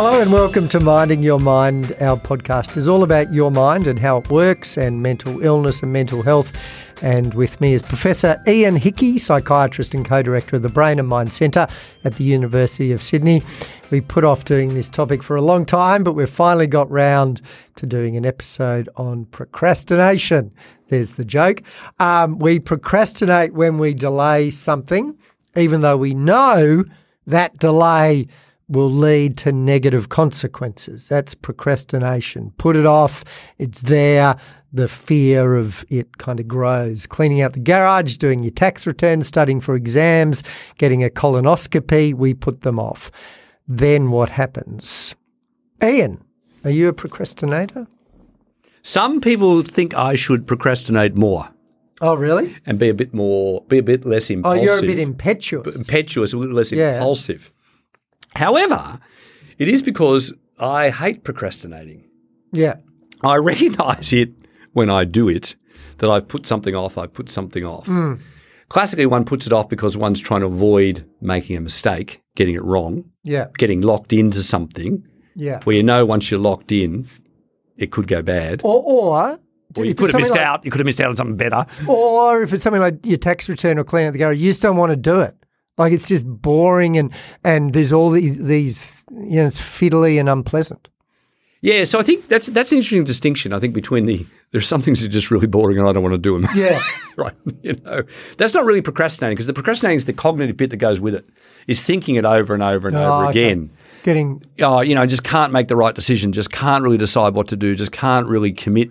Hello and welcome to Minding Your Mind. Our podcast is all about your mind and how it works and mental illness and mental health. And with me is Professor Ian Hickie, psychiatrist and co director of the Brain and Mind Centre at the University of Sydney. We put off doing this topic for a long time, but we've finally got round to doing an episode on procrastination. There's the joke. Um, we procrastinate when we delay something, even though we know that delay will lead to negative consequences. That's procrastination. Put it off, it's there, the fear of it kind of grows. Cleaning out the garage, doing your tax return, studying for exams, getting a colonoscopy, we put them off. Then what happens? Ian, are you a procrastinator? Some people think I should procrastinate more Oh, really? and be a bit more, be a bit less impulsive. Oh, you're a bit impetuous. impetuous, a little less Yeah. impulsive. However, it is because I hate procrastinating. Yeah. I recognize it when I do it that I've put something off, I put something off. Hmm. Classically, one puts it off because one's trying to avoid making a mistake, getting it wrong, Yeah. getting locked into something Yeah. where you know once you're locked in, it could go bad. Or, or, Or you could have missed like- out. You could have missed out on something better. Or if it's something like your tax return or cleaning out the garage, you just don't want to do it. Like it's just boring and and there's all these, these you know it's fiddly and unpleasant. Yeah, so I think that's that's an interesting distinction. I think between the there's some things that are just really boring and I don't want to do them. Yeah, right. You know, that's not really procrastinating because the procrastinating is the cognitive bit that goes with it. Is thinking it over and over and Oh, over again. getting Oh, you know, just can't make the right decision. Just can't really decide what to do. Just can't really commit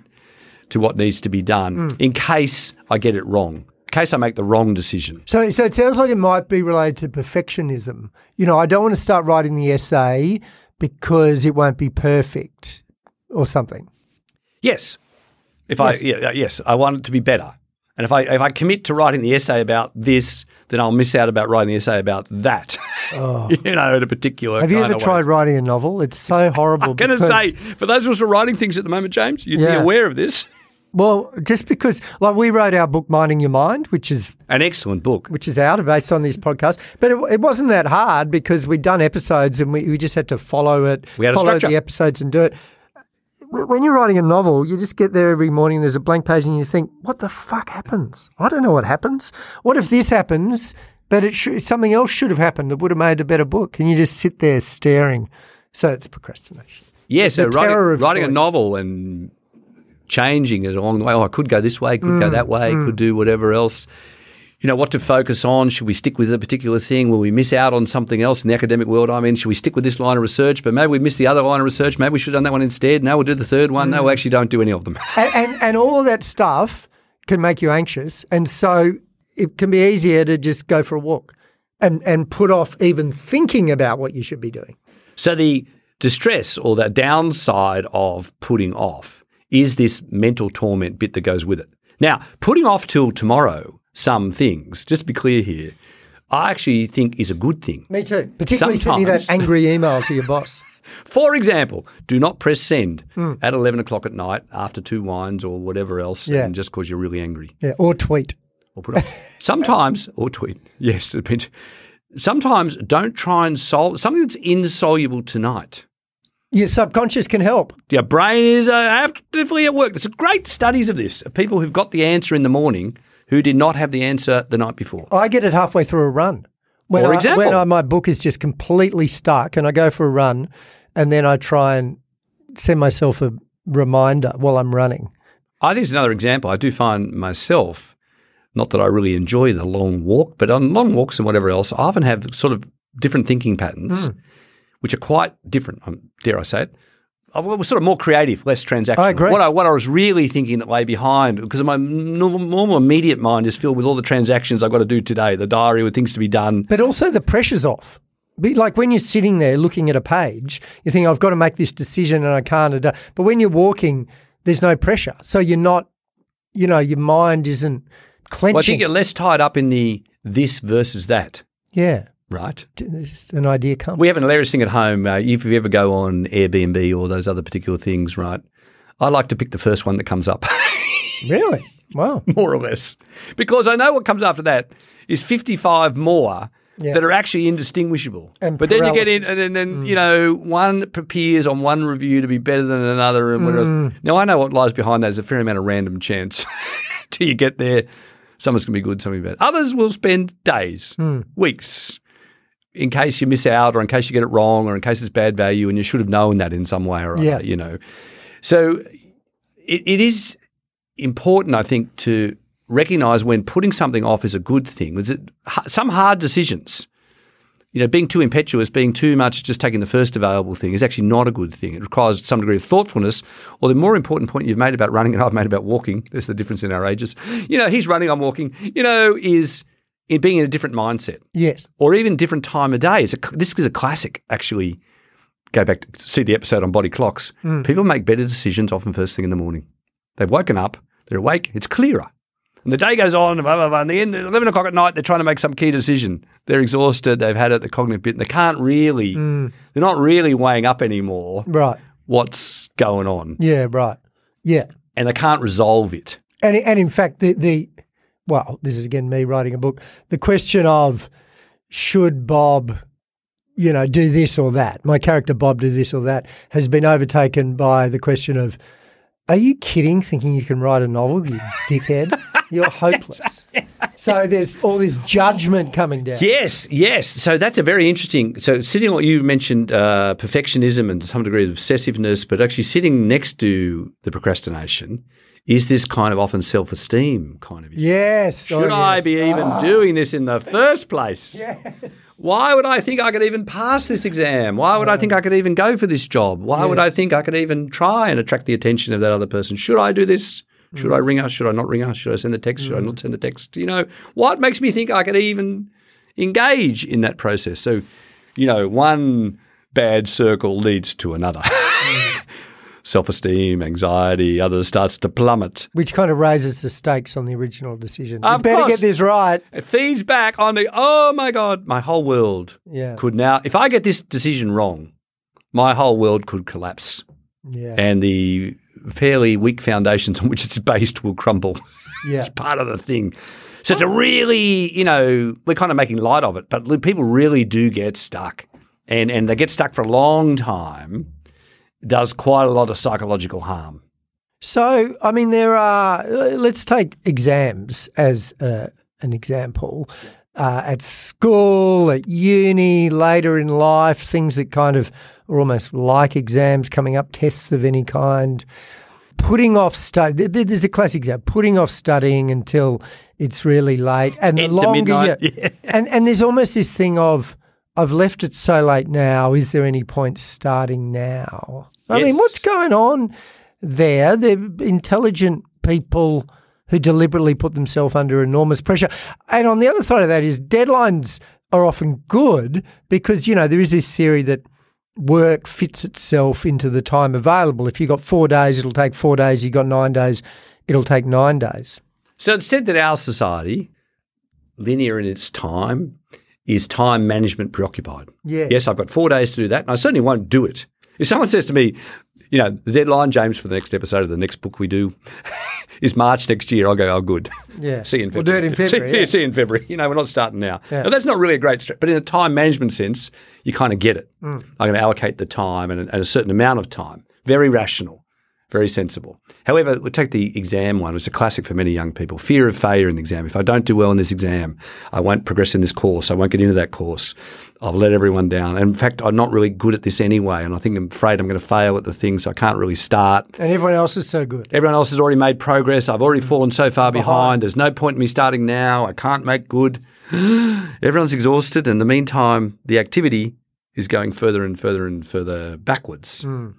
to what needs to be done Hmm. in case I get it wrong. In case I make the wrong decision. so so it sounds like it might be related to perfectionism. You know, I don't want to start writing the essay because it won't be perfect or something. Yes. If I yeah, yes, I want it to be better. And if I if I commit to writing the essay about this, then I'll miss out about writing the essay about that. Oh. you know, in a particular. Oh. Have you ever tried way. writing a novel? It's so horrible. I'm going to say for those of us who are writing things at the moment, James, you'd Yeah. be aware of this. Well, just because like we wrote our book Minding Your Mind, which is An excellent book. which is out based on this podcast. But it, it wasn't that hard because we'd done episodes and we, we just had to follow it, We had follow the episodes and do it. When you're writing a novel, you just get there every morning, there's a blank page, and you think, what the fuck happens? I don't know what happens. What if this happens, but it should, something else should have happened that would have made a better book? And you just sit there staring. So it's procrastination. Yeah, so writing, writing a novel and changing it along the way. Oh, I could go this way, could Mm, go that way, could do whatever else. You know, what to focus on. Should we stick with a particular thing? Will we miss out on something else in the academic world? I mean, should we stick with this line of research, but maybe we missed the other line of research? Maybe we should have done that one instead. No, we'll do the third one. Mm. No, we actually don't do any of them. and, and, and all of that stuff can make you anxious. And so it can be easier to just go for a walk and, and put off even thinking about what you should be doing. So the distress or the downside of putting off is this mental torment bit that goes with it. Now, putting off till tomorrow some things, just to be clear here, I actually think is a good thing. Me too. Particularly sending that angry email to your boss. For example, do not press send Hmm. at 11 o'clock at night after two wines or whatever else, Yeah. and just because you're really angry. Yeah, or tweet. Or put off. Sometimes, or tweet. Yes, depends. Sometimes don't try and solve something that's insoluble tonight. Your subconscious can help. Your brain is uh, actively at work. There's great studies of this. Of people who've got the answer in the morning who did not have the answer the night before. I get it halfway through a run. When For I, example. when I, my book is just completely stuck and I go for a run and then I try and send myself a reminder while I'm running. I think it's another example. I do find myself, not that I really enjoy the long walk, but on long walks and whatever else, I often have sort of different thinking patterns, which are quite different. Um, dare I say it? I was sort of more creative, less transactional. I agree. What I, what I was really thinking that lay behind, because my normal, immediate mind is filled with all the transactions I've got to do today, the diary with things to be done. But also the pressure's off. Be like when you're sitting there looking at a page, you think I've got to make this decision and I can't. ado-" But when you're walking, there's no pressure, so you're not. You know, your mind isn't clenching. Well, I think you're less tied up in the this versus that, yeah, right? just an idea comes. We have an hilarious thing at home. Uh, if you ever go on Airbnb or those other particular things, right? I like to pick the first one that comes up, really? Wow. more or less, because I know what comes after that is 55 more Yeah. that are actually indistinguishable. And but then you get in, and then, then you know, one appears on one review to be better than another. And whatever. Mm. Now, I know what lies behind that is a fair amount of random chance till you get there. Someone's going to be good, someone's going to be bad. Others will spend days, hmm. weeks, in case you miss out or in case you get it wrong or in case it's bad value and you should have known that in some way or other, Yeah. you know. So it, it is important, I think, to recognize when putting something off is a good thing. Some hard decisions? You know, being too impetuous, being too much just taking the first available thing is actually not a good thing. It requires some degree of thoughtfulness. Or the more important point you've made about running and I've made about walking, there's the difference in our ages. You know, he's running, I'm walking, you know, is in being in a different mindset Yes. or even different time of day. It's a, this is a classic, actually. Go back to see the episode on body clocks. Hmm. People make better decisions often first thing in the morning. They've woken up, they're awake, it's clearer. And the day goes on, and blah, blah, blah. And the end, 11 o'clock at night, they're trying to make some key decision. They're exhausted, they've had it, the cognitive bit, and they can't really, hmm. they're not really weighing up anymore Right. what's going on. Yeah. Right. Yeah. And they can't resolve it. And and in fact, the the well, this is again me writing a book. The question of should Bob, you know, do this or that? My character Bob do this or that has been overtaken by the question of, are you kidding? Thinking you can write a novel, you dickhead? You're hopeless. So there's all this judgment coming down. Yes, yes. So that's a very interesting. So sitting, what you mentioned, uh, perfectionism and to some degree of obsessiveness, but actually sitting next to the procrastination is this kind of often self-esteem kind of issue. Yes. Should oh, I yes. be even doing this in the first place? Why would I think I could even pass this exam? Why would I think I could even go for this job? Why would I think I could even try and attract the attention of that other person? Should I do this? Should I ring her? Should I not ring her? Should I send the text? Should I mm. not send the text? You know, what makes me think I could even engage in that process? So, you know, one bad circle leads to another. Self esteem, anxiety, others starts to plummet. Which kind of raises the stakes on the original decision. You better course. get this right. It feeds back on the, oh my God, my whole world Yeah. could now, if I get this decision wrong, my whole world could collapse Yeah. and the fairly weak foundations on which it's based will crumble. Yeah. it's part of the thing. So it's a really, you know, we're kind of making light of it, but people really do get stuck and, and they get stuck for a long time. Does quite a lot of psychological harm. So, I mean, there are, let's take exams as uh, an example. Uh, at school, at uni, later in life, things that kind of are almost like exams coming up, tests of any kind. Putting off study, there's a classic example, putting off studying until it's really late. And the longer you, yeah. and, and there's almost this thing of, I've left it so late now. Is there any point starting now? I mean, what's going on there? They're intelligent people who deliberately put themselves under enormous pressure. And on the other side of that is deadlines are often good because, you know, there is this theory that work fits itself into the time available. If you've got four days, it'll take four days. You've got nine days, it'll take nine days. So it's said that our society, linear in its time, is time management preoccupied. Yeah. Yes, I've got four days to do that, and I certainly won't do it. If someone says to me, you know, the deadline, James, for the next episode of the next book we do is March next year, I'll go, oh, good. Yeah. See you in We'll do it in February, See, yeah. see you in February. You know, we're not starting now. Yeah. Now, that's not really a great stretch, but in a time management sense, you kind of get it. Mm. I'm going to allocate the time and, and a certain amount of time. Very rational, very sensible. However, we'll take the exam one. It's a classic for many young people. Fear of failure in the exam. If I don't do well in this exam, I won't progress in this course. I won't get into that course. I've let everyone down. And in fact, I'm not really good at this anyway. And I think I'm afraid I'm going to fail at the thing, so I can't really start. And everyone else is so good. Everyone else has already made progress. I've already fallen so far behind. There's no point in me starting now. I can't make good. Everyone's exhausted. And in the meantime, the activity is going further and further and further backwards. Hmm.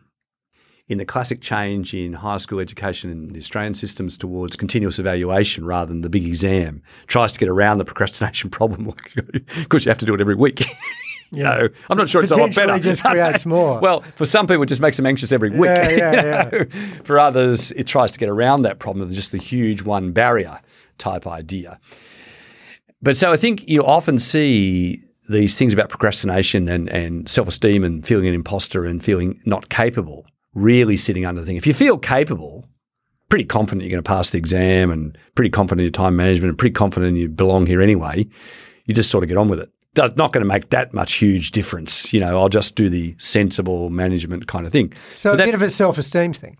In the classic change in high school education in the Australian systems towards continuous evaluation rather than the big exam, tries to get around the procrastination problem because you have to do it every week. you know, I'm not sure it's a lot better. just creates more. Well, for some people, it just makes them anxious every week. Yeah, yeah, you yeah. For others, it tries to get around that problem of just the huge one barrier type idea. But so I think you often see these things about procrastination and, and self esteem and feeling an imposter and feeling not capable really sitting under the thing. If you feel capable, pretty confident you're going to pass the exam and pretty confident in your time management and pretty confident you belong here anyway, you just sort of get on with it. that's not going to make that much huge difference. You know, I'll just do the sensible management kind of thing. So But a bit of a self-esteem thing.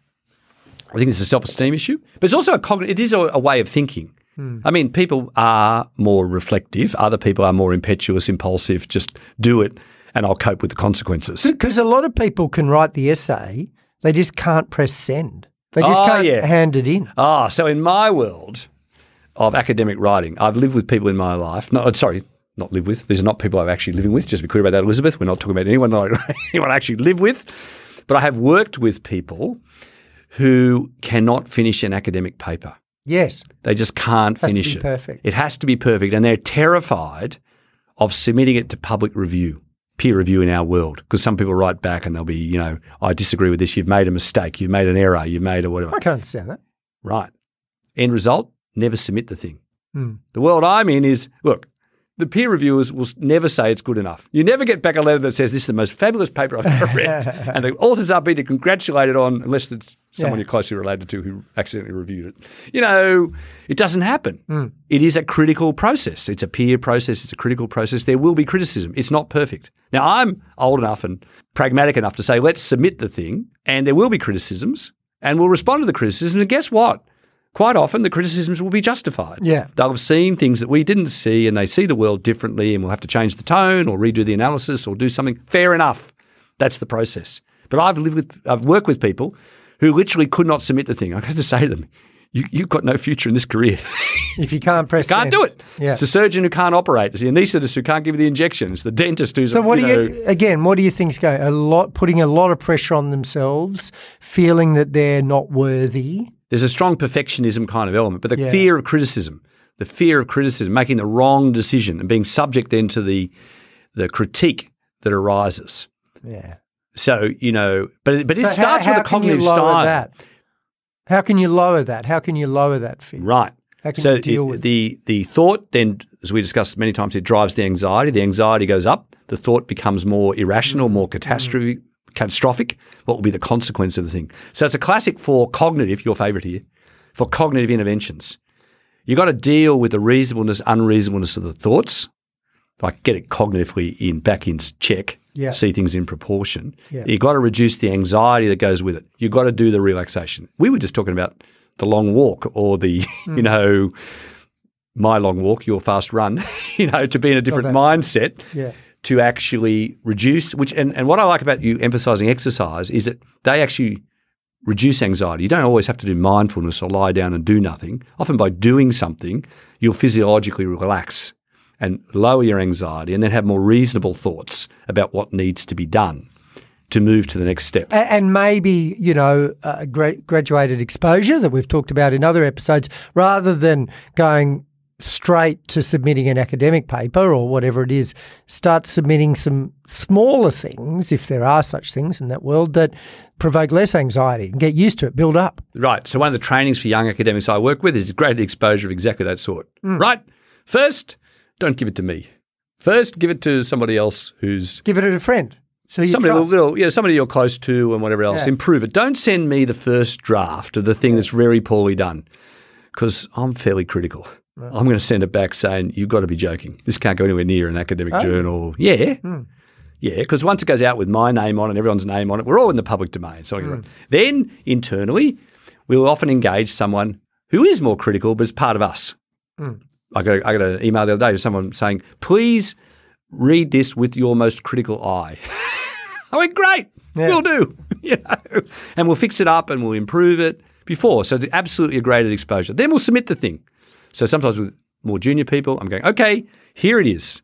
I think it's a self-esteem issue, but it's also a cognitive. It is a, a way of thinking. Hmm. I mean, people are more reflective. Other people are more impetuous, impulsive. Just do it, and I'll cope with the consequences. Because a lot of people can write the essay, they just can't press send. They just Oh, can't yeah. hand it in. Ah, so in my world of academic writing, I've lived with people in my life. No, sorry, not live with. These are not people I'm actually living with. Just be clear about that, Elizabeth. We're not talking about anyone I, anyone I actually live with. But I have worked with people who cannot finish an academic paper. Yes. They just can't finish it. perfect. It has to be perfect, and they're terrified of submitting it to public review, peer review in our world. Because some people write back and they'll be, you know, I disagree with this. You've made a mistake. You've made an error. You've made a whatever. I can't understand that. Right. End result, never submit the thing. Hmm. The world I'm in is look, the peer reviewers will never say it's good enough. You never get back a letter that says this is the most fabulous paper I've ever read. and the authors are being congratulated on, unless it's someone Yeah. you're closely related to who accidentally reviewed it. You know, it doesn't happen. Hmm. It is a critical process. It's a peer process. It's a critical process. There will be criticism. It's not perfect. Now, I'm old enough and pragmatic enough to say, let's submit the thing, and there will be criticisms, and we'll respond to the criticisms. And guess what? Quite often, the criticisms will be justified. Yeah. They'll have seen things that we didn't see, and they see the world differently, and we'll have to change the tone or redo the analysis or do something. Fair enough. That's the process. But I've lived with, I've worked with people who literally could not submit the thing. I had to say to them, you, you've got no future in this career. If you can't press can't do it. Yeah. It's the surgeon who can't operate. It's the anaesthetist who can't give you the injections. The dentist who's So what you do know, you again? What do you think's going? A lot putting a lot of pressure on themselves, feeling that they're not worthy. There's a strong perfectionism kind of element, but the Yeah. fear of criticism, the fear of criticism, making the wrong decision and being subject then to the the critique that arises. Yeah. So you know, but it, but it So how- starts how with a cognitive style, That? How can you lower that? How can you lower that fear? right? How can so you deal it- with it? the the thought then, as we discussed many times, it drives the anxiety. The anxiety goes up. The thought becomes more Mm. irrational, more catastrophic. Catastrophic. What will be the consequence of the thing? So it's a classic for cognitive. Your favourite here, for cognitive interventions. You've got to deal with the reasonableness, unreasonableness of the thoughts. Like get it cognitively in back in check. Yeah. See things in proportion. Yeah. You got to reduce the anxiety that goes with it. You've got to do the relaxation. We were just talking about the long walk or the Hmm. you know my long walk, your fast run. you know to be in a different mindset Yeah. To actually reduce which and, and what I like about you emphasizing exercise is that they actually reduce anxiety. You don't always have to do mindfulness or lie down and do nothing. Often by doing something, you'll physiologically relax and lower your anxiety and then have more reasonable thoughts about what needs to be done to move to the next step. And maybe, you know, uh, gra- graduated exposure that we've talked about in other episodes, rather than going straight to submitting an academic paper or whatever it is, start submitting some smaller things, if there are such things in that world, that provoke less anxiety and get used to it, build up. Right. So one of the trainings for young academics I work with is graded exposure of exactly that sort. Mm. Right. First, don't give it to me. First, give it to somebody else who's Give it to a friend. So somebody trust. little, yeah, somebody you're close to and whatever else. Yeah. Improve it. Don't send me the first draft of the thing that's very poorly done because I'm fairly critical. I'm going to send it back saying you've got to be joking. This can't go anywhere near an academic Oh. journal. Yeah. Hmm. Yeah, because once it goes out with my name on it and everyone's name on it, we're all in the public domain. So it. Hmm. then internally, we'll often engage someone who is more critical, but it's part of us. Hmm. I got I got an email the other day to someone saying, "Please read this with your most critical eye." I went, "Great, Yeah. we'll do." you know, and we'll fix it up and we'll improve it before. So it's absolutely a graded exposure. Then we'll submit the thing. So sometimes with more junior people, I'm going, "Okay, here it is."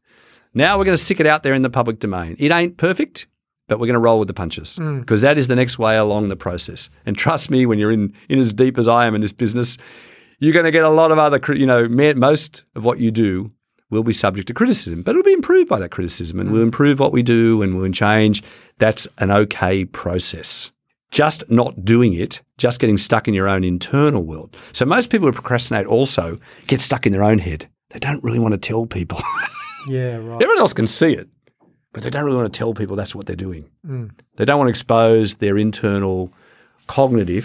Now we're going to stick it out there in the public domain. It ain't perfect, but we're going to roll with the punches mm. because that is the next way along the process. And trust me, when you're in, in as deep as I am in this business, you're going to get a lot of other, you know, most of what you do will be subject to criticism, but it'll be improved by that criticism and we'll mm. improve what we do and we'll change. That's an okay process. Just not doing it, just getting stuck in your own internal world. So most people who procrastinate also get stuck in their own head. They don't really want to tell people. Yeah, right. Everyone else can see it, but they don't really want to tell people that's what they're doing. Mm. They don't want to expose their internal cognitive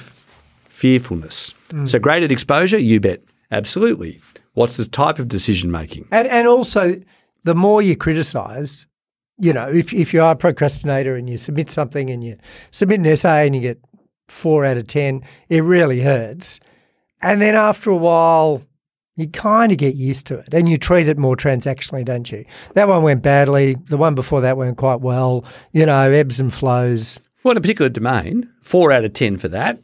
fearfulness. Mm. So, graded exposure, you bet. Absolutely. What's the type of decision making? And and also the more you're criticised, you know, if, if you are a procrastinator and you submit something and you submit an essay and you get four out of 10, it really hurts. And then after a while, you kind of get used to it and you treat it more transactionally, don't you? That one went badly. The one before that went quite well. You know, ebbs and flows. Well, in a particular domain, four out of 10 for that,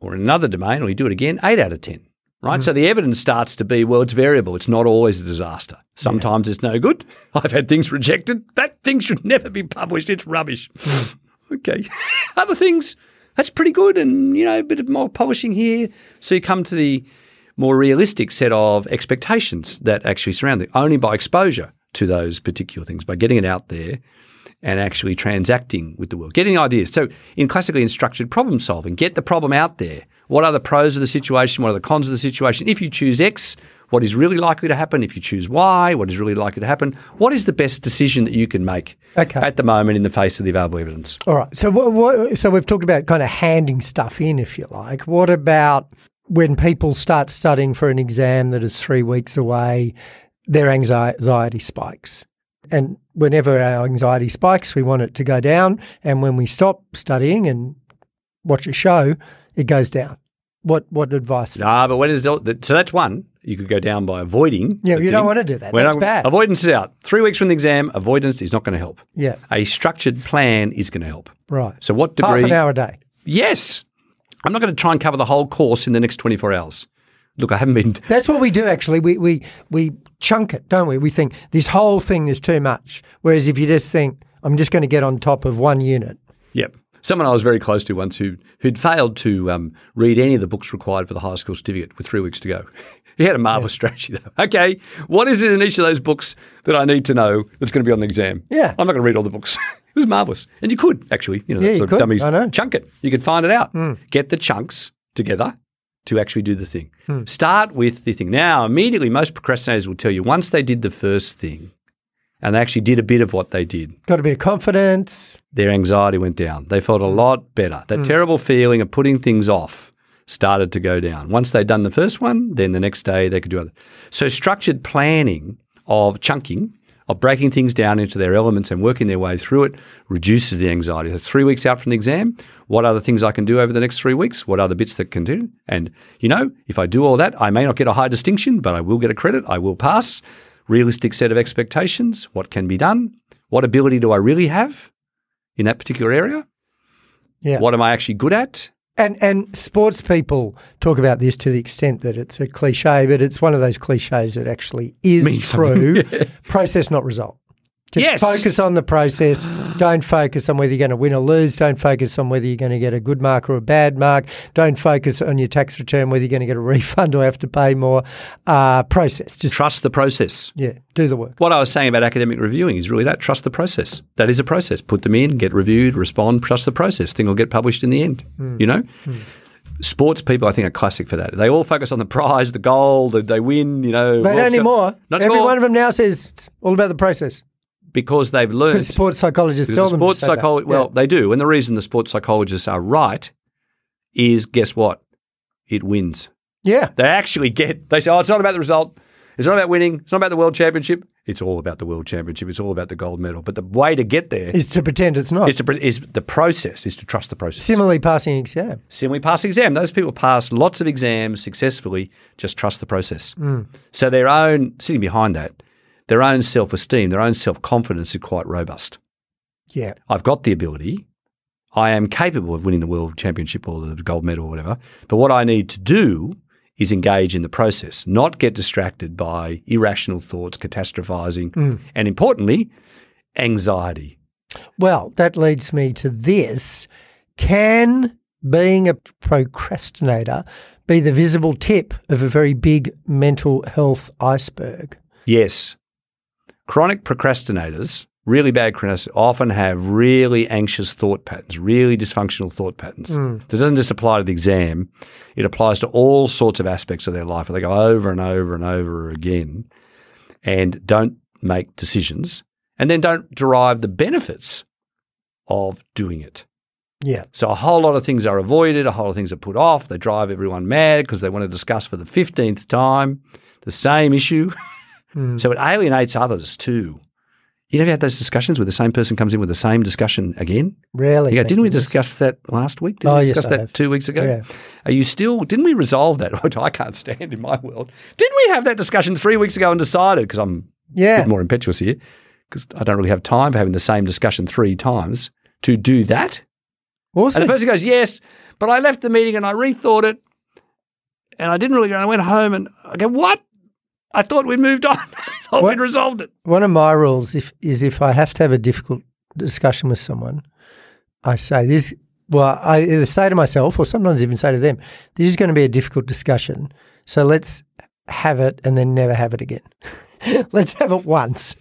or another domain, or you do it again, eight out of 10. Right. Mm-hmm. So the evidence starts to be, well, it's variable. It's not always a disaster. Sometimes it's no good. I've had things rejected. That thing should never be published. It's rubbish. Mm. okay. Other things, that's pretty good. And, you know, a bit of more polishing here. So you come to the more realistic set of expectations that actually surround it, only by exposure to those particular things, by getting it out there and actually transacting with the world, getting ideas. So, in classically in structured problem solving, get the problem out there. What are the pros of the situation? What are the cons of the situation? If you choose X, what is really likely to happen? If you choose Y, what is really likely to happen? What is the best decision that you can make Okay. at the moment in the face of the available evidence? All right. So what, what, so we've talked about kind of handing stuff in, if you like. What about when people start studying for an exam that is three weeks away? Their anxiety spikes, and whenever our anxiety spikes, we want it to go down. And when we stop studying and watch a show, it goes down. What what advice? Ah, but when is the, so that's one. You could go down by avoiding. Yeah, you don't want to do that. When That's I- bad. Avoidance is out. Three weeks from the exam, avoidance is not going to help. Yeah, A structured plan is going to help. right. So, what degree? Half an hour a day. Yes. I'm not going to try and cover the whole course in the next 24 hours. Look, I haven't been. That's what we do actually. We we we chunk it, don't we? We think this whole thing is too much. Whereas if you just think, I'm just going to get on top of one unit. Yep. Someone I was very close to once who, who'd failed to um, read any of the books required for the high school certificate with three weeks to go. he had a marvellous strategy, though. Okay, what is it in each of those books that I need to know that's going to be on the exam? Yeah. I'm not going to read all the books. it was marvellous. And you could, actually, you know, Yeah, you sort could. of dummies, I know. Chunk it. You could find it out. Get the chunks together to actually do the thing. Hmm. Start with the thing. Now, immediately, most procrastinators will tell you once they did the first thing and they actually did a bit of what they did, Got a bit of confidence. their anxiety went down. They felt a lot better. That mm. terrible feeling of putting things off started to go down. Once they'd done the first one, then the next day they could do other. So structured planning of chunking, of breaking things down into their elements and working their way through it reduces the anxiety. So three weeks out from the exam, what are the things I can do over the next three weeks? What are the bits that can do? And you know, if I do all that, I may not get a high distinction, but I will get a credit. I will pass. Realistic set of expectations. What can be done? What ability do I really have in that particular area? Yeah. What am I actually good at? And and sports people talk about this to the extent that it's a cliche, but it's one of those cliches that actually is Means true. Process, not result. Just Yes. focus on the process. Don't focus on whether you're going to win or lose. Don't focus on whether you're going to get a good mark or a bad mark. Don't focus on your tax return whether you're going to get a refund or have to pay more. Uh, process. Just Trust the process. yeah, do the work. What I was saying about academic reviewing is really that trust the process. That is a process. Put them in, get reviewed, respond, trust the process. Thing will get published in the end. You know? Sports people, I think, are classic for that. They all focus on the prize, the goal, that they win, you know. But not anymore. Not Every one of them now says it's all about the process. Because they've learned. Because sports psychologists tell the them. sports that. well, they do. And the reason the sports psychologists are right is guess what? It wins. yeah. They actually get, they say, oh, it's not about the result. It's not about winning. It's not about the world championship. It's all about the world championship. It's all about the gold medal. But the way to get there is to pretend it's not. is to is the process is to trust the process. Similarly, passing exam. Similarly, pass exam. Those people pass lots of exams successfully. Just trust the process. Mm. So their own sitting behind that, their own self esteem, their own self confidence is quite robust. Yeah. I've got the ability. I am capable of winning the world championship or the gold medal or whatever. But what I need to do is engage in the process, not get distracted by irrational thoughts, catastrophizing, mm. and importantly, anxiety. Well, that leads me to this. Can being a procrastinator be the visible tip of a very big mental health iceberg? Yes. Chronic procrastinators, really bad procrastinators, often have really anxious thought patterns, really dysfunctional thought patterns. Hmm. That doesn't just apply to the exam, it applies to all sorts of aspects of their life. They go over and over and over again and don't make decisions and then don't derive the benefits of doing it. Yeah. So a whole lot of things are avoided, a whole lot of things are put off. They drive everyone mad because they want to discuss for the 15th time the same issue. Hmm. So it alienates others too. You never had those discussions where the same person comes in with the same discussion again? Really? Yeah, didn't we discuss that last week? Didn't Oh, we yes, discuss I that have. two weeks ago? Yeah. Are you still, didn't we resolve that? Which I can't stand in my world. Didn't we have that discussion three weeks ago and decided, because I'm a Yeah. bit more impetuous here, because I don't really have time for having the same discussion three times, to do that? Also, And the person goes, yes, but I left the meeting and I rethought it and I didn't really, I went home and I go, what? I thought we'd moved on. I thought What? we'd resolved it. one of my rules if, is if I have to have a difficult discussion with someone, I say this. Well, I either say to myself, or sometimes even say to them, "This is going to be a difficult discussion, so let's have it and then never have it again. let's have it once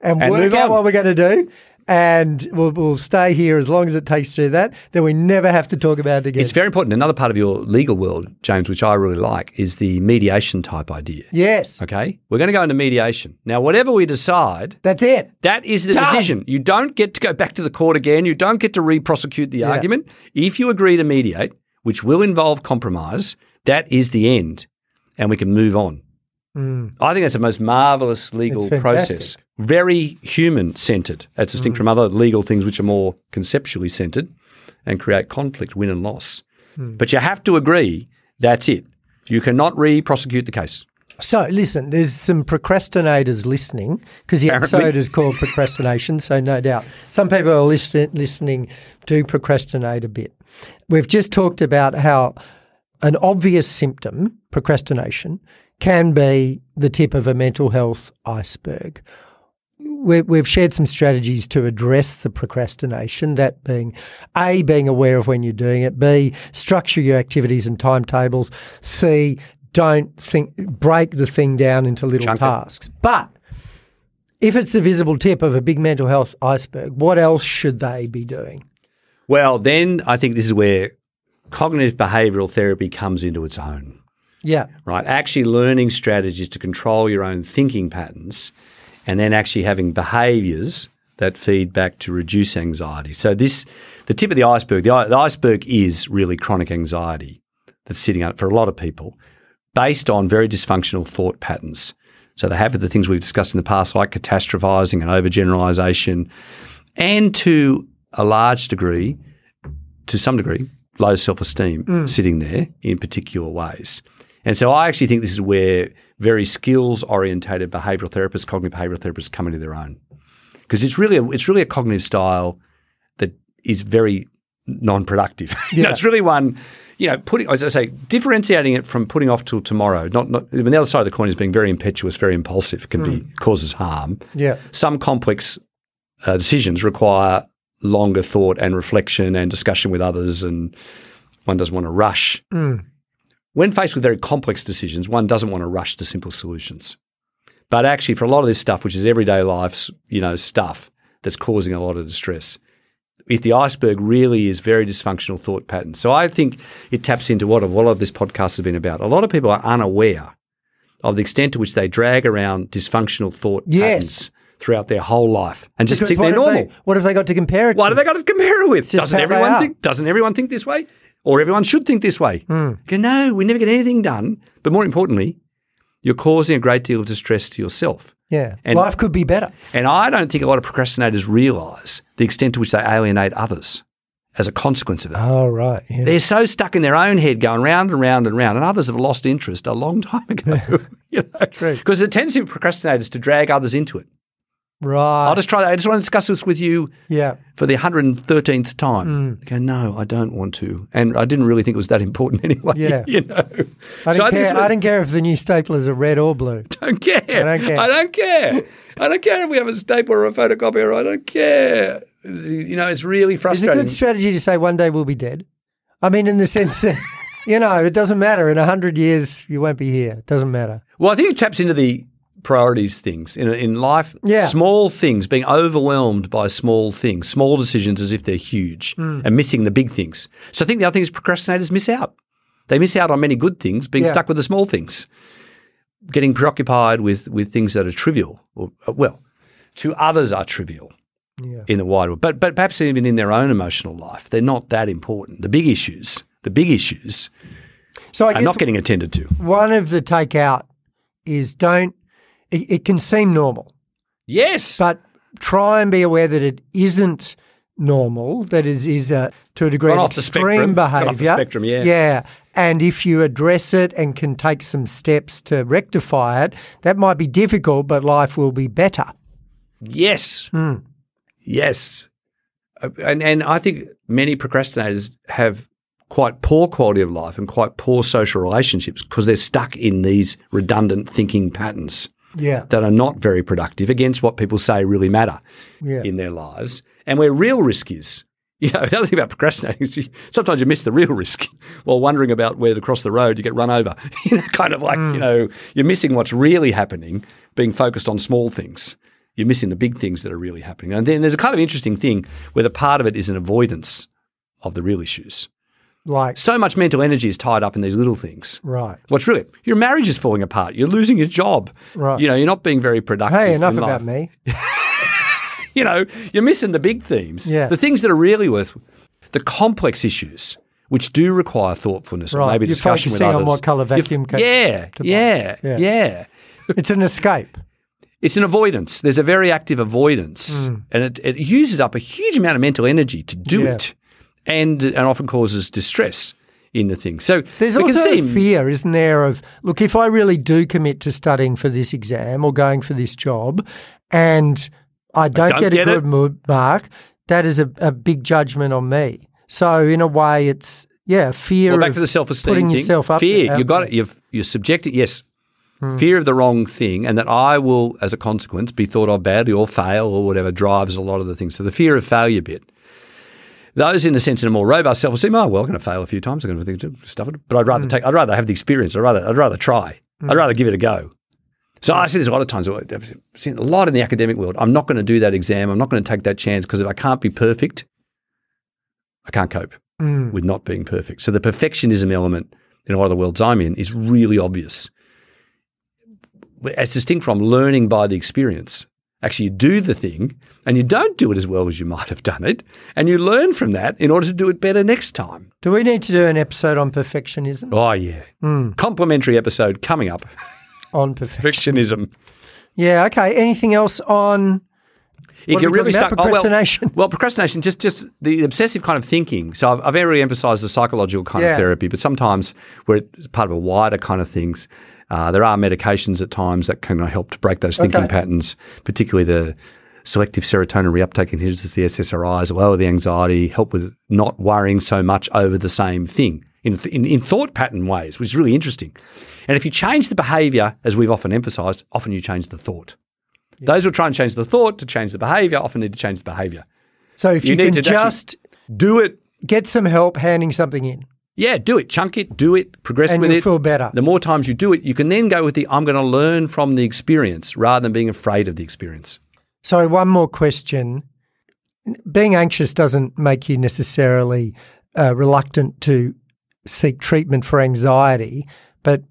and, And work out on. what we're going to do." And we'll, we'll stay here as long as it takes to do that. Then we never have to talk about it again. It's very important. Another part of your legal world, James, which I really like, is the mediation type idea. yes, Okay. We're going to go into mediation. Now, whatever we decide, that's it. that is the Done. decision. You don't get to go back to the court again. You don't get to re prosecute the argument. If you agree to mediate, which will involve compromise, that is the end. And we can move on. Mm. I think that's the most marvelous legal process. Very human centered, as distinct mm. from other legal things which are more conceptually centered and create conflict, win and loss. Mm. But you have to agree that's it. You cannot re prosecute the case. So, listen, there's some procrastinators listening because the Apparently. episode is called Procrastination. So, no doubt some people are listen, listening do procrastinate a bit. We've just talked about how an obvious symptom, procrastination, can be the tip of a mental health iceberg. We- We've shared some strategies to address the procrastination, that being A, being aware of when you're doing it, B, structure your activities and timetables, C, don't think, break the thing down into little Chunk it. tasks. But if it's the visible tip of a big mental health iceberg, what else should they be doing? Well, then I think this is where cognitive behavioral therapy comes into its own, Yeah. right? Actually learning strategies to control your own thinking patterns and then actually having behaviors that feed back to reduce anxiety. So this the tip of the iceberg, the, the iceberg is really chronic anxiety that's sitting up for a lot of people based on very dysfunctional thought patterns. So they have the things we've discussed in the past like catastrophizing and overgeneralization and to a large degree, to some degree, low self esteem mm. sitting there in particular ways. And so I actually think this is where very skills orientated behavioral therapists, cognitive behavioral therapists come into their own. Because it's really a, it's really a cognitive style that is very non-productive. you know, it's really one, you know, putting as I say, differentiating it from putting off till tomorrow. Not not I mean, the other side of the coin is being very impetuous, very impulsive, can be causes harm. Yeah. Some complex uh, decisions require longer thought and reflection and discussion with others, and one doesn't want to rush. When faced with very complex decisions, one doesn't want to rush to simple solutions. But actually, for a lot of this stuff, which is everyday life's you know stuff that's causing a lot of distress, if the iceberg really is very dysfunctional thought patterns. So I think it taps into what a lot of this podcast has been about. A lot of people are unaware of the extent to which they drag around dysfunctional thought Yes. patterns throughout their whole life and just Because think they're normal. they- what have they got to compare it What to? have they got to compare it with? Doesn't everyone think? Doesn't everyone think this way? Or everyone should think this way? Hmm. Go, no, we never get anything done. But more importantly, you're causing a great deal of distress to yourself. yeah. And- Life could be better. And I don't think a lot of procrastinators realise the extent to which they alienate others as a consequence of it. Oh, right. Yeah. They're so stuck in their own head, going round and round and round, and others have lost interest a long time ago. you know? true. Because the tendency of procrastinators to drag others into it. Right. I'll just try that. I just want to discuss this with you yeah. for the 113th time. Mm. Go, no, I don't want to. And I didn't really think it was that important anyway. Yeah. You know, I So don't, think care, I don't care if the new staplers are red or blue. don't care. I don't care. I don't care. I don't care if we have a stapler or a photocopier. I don't care. You know, it's really frustrating. It's a good strategy to say one day we'll be dead. I mean, in the sense that, you know, it doesn't matter. In a hundred years, you won't be here. It doesn't matter. Well, I think it taps into the priorities things in in life. Yeah. small things, being overwhelmed by small things, small decisions as if they're huge, Hmm. and missing the big things. So I think the other thing is procrastinators miss out. They miss out on many good things, being Yeah. stuck with the small things, getting preoccupied with with things that are trivial, or uh, well, to others are trivial Yeah. in the wider world, but but perhaps even in their own emotional life, they're not that important. The big issues, the big issues, So I are not getting attended to. one of the takeout is don't, it, it can seem normal, Yes, but try and be aware that it isn't normal, that is, is uh, to a degree of off extreme spectrum. Off the behaviour. spectrum, yeah. Yeah. And if you address it and can take some steps to rectify it, that might be difficult, but life will be better. Yes. Hmm. Yes. And, and I think many procrastinators have quite poor quality of life and quite poor social relationships because they're stuck in these redundant thinking patterns Yeah. that are not very productive against what people say really matter Yeah. in their lives and where real risk is. You know, the other thing about procrastinating is you, sometimes you miss the real risk while wondering about where to cross the road, you get run over. you know, kind of like, you mm. know, you're missing what's really happening being focused on small things. You're missing the big things that are really happening. And then there's a kind of interesting thing where the part of it is an avoidance of the real issues. Like, So much mental energy is tied up in these little things. right. What's really your marriage is falling apart. You're losing your job. Right. You know, you're not being very productive. Hey, enough about me. you know, you're missing the big themes. Yeah. The things that are really worth the complex issues, which do require thoughtfulness or Right. maybe You're discussion with focusing on what You're- vacuum ca- Yeah, yeah, Yeah. yeah, It's an escape. It's an avoidance. There's a very active avoidance, mm. and it, it uses up a huge amount of mental energy to do. Yeah. it, and and often causes distress in the thing. So There's also see a fear, isn't there, of look, if I really do commit to studying for this exam or going for this job and I don't, don't get, get a it. good mo- mark, that is a, a big judgment on me. So in a way it's yeah, fear Well, back of to the self-esteem putting thing. yourself up Fear. You got it. You've you're subjected. Yes. Hmm. Fear of the wrong thing, and that I will, as a consequence, be thought of badly or fail or whatever drives a lot of the things. So the fear of failure bit. Those, in a sense, in a more robust self-esteem, oh well, I'm going to fail a few times. I'm going to think stuff it, but I'd rather Hmm. take. I'd rather have the experience. I'd rather. I'd rather try. I'd rather give it a go. So I see this a lot of times. I've seen a lot in the academic world. I'm not going to do that exam. I'm not going to take that chance because if I can't be perfect, I can't cope Mm. with not being perfect. So the perfectionism element in a lot of the worlds I'm in is really obvious. It's distinct from learning by the experience. Actually, you do the thing and you don't do it as well as you might have done it, and you learn from that in order to do it better next time. Do we need to do an episode on perfectionism? Oh, yeah. Hmm. Complimentary episode coming up. On. Perfectionism. Yeah, okay. Anything else on If What you're really stuck, about? oh, well- Procrastination? well, procrastination, just just the obsessive kind of thinking. So I've, I've very emphasised the psychological kind Yeah. of therapy, but sometimes we're part of a wider kind of things. Uh, there are medications at times that can help to break those thinking Okay. patterns, particularly the selective serotonin reuptake inhibitors, the SSRIs, lower the anxiety, help with not worrying so much over the same thing in, in, in thought pattern ways, which is really interesting. And if you change the behaviour, as we've often emphasised, often you change the thought. Those who try and change the thought to change the behaviour often need to change the behaviour. so if you, You can need to just Do it. get some help handing something in Yeah, do it. Chunk it, do it, progress and with it. feel better. The more times you do it, you can then go with the I'm going to learn from the experience rather than being afraid of the experience. Sorry, one more question. Being anxious doesn't make you necessarily uh, reluctant to seek treatment for anxiety, but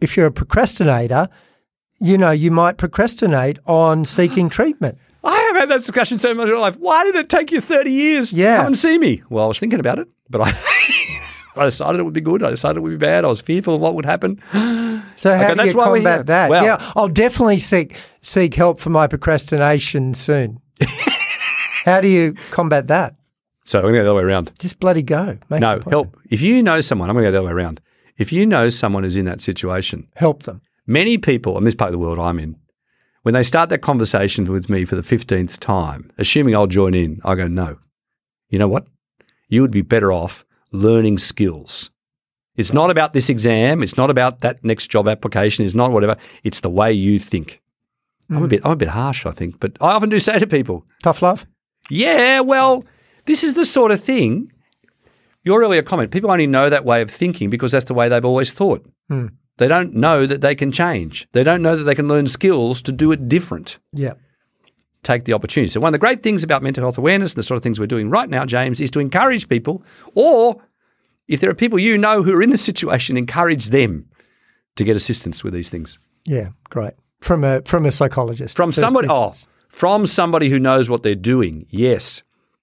if you're a procrastinator, you know, you might procrastinate on seeking treatment. I have had that discussion so much in my life. Why did it take you 30 years Yeah. to come and see me? Well, I was thinking about it, but I, I decided it would be good. I decided it would be bad. I was fearful of what would happen. So how Okay, do you why we're here. combat that? Yeah, I'll definitely seek seek help for my procrastination soon. how do you combat that? So I'm going to go the other way around. Just bloody go. Make No, help. If you know someone, I'm going to go the other way around. If you know someone who's in that situation, Help them. many people in this part of the world I'm in, when they start that conversation with me for the 15th time, assuming I'll join in, I go, no. You know what? You would be better off learning skills. It's not about this exam. It's not about that next job application. It's not whatever. It's the way you think. I'm a bit, I'm a bit harsh, I think, but I often do say to people, Tough love. yeah, well, this is the sort of thing. Your earlier comment, people only know that way of thinking because that's the way they've always thought. Hmm. They don't know that they can change. They don't know that they can learn skills to do it different. Yeah. Take the opportunity. So, one of the great things about mental health awareness and the sort of things we're doing right now, James, is to encourage people, or if there are people you know who are in the situation, encourage them to get assistance with these things Yeah. Great. From a from a psychologist. from somebody. Oh, from somebody who knows what they're doing. Yes,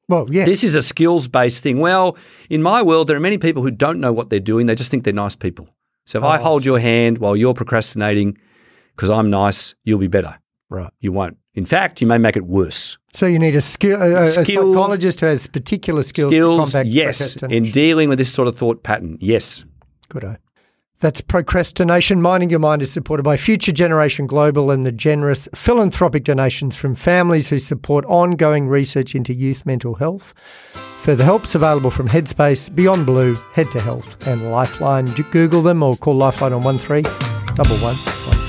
Well, yeah. This is a skills based thing. Well, in my world, there are many people who don't know what they're doing. They just think they're nice people. So if I oh, hold your hand while you're procrastinating because I'm nice, you'll be better. Right. You won't. In fact, you may make it worse. So you need a skill, a, a Skill- psychologist who has particular skills, to Skills, combat yes, in dealing with this sort of thought pattern, yes. Good. That's Procrastination. Minding Your Mind is supported by Future Generation Global and the generous philanthropic donations from families who support ongoing research into youth mental health. Further help's available from Headspace, Beyond Blue, Head to Health, and Lifeline. Google them or call Lifeline on 13 11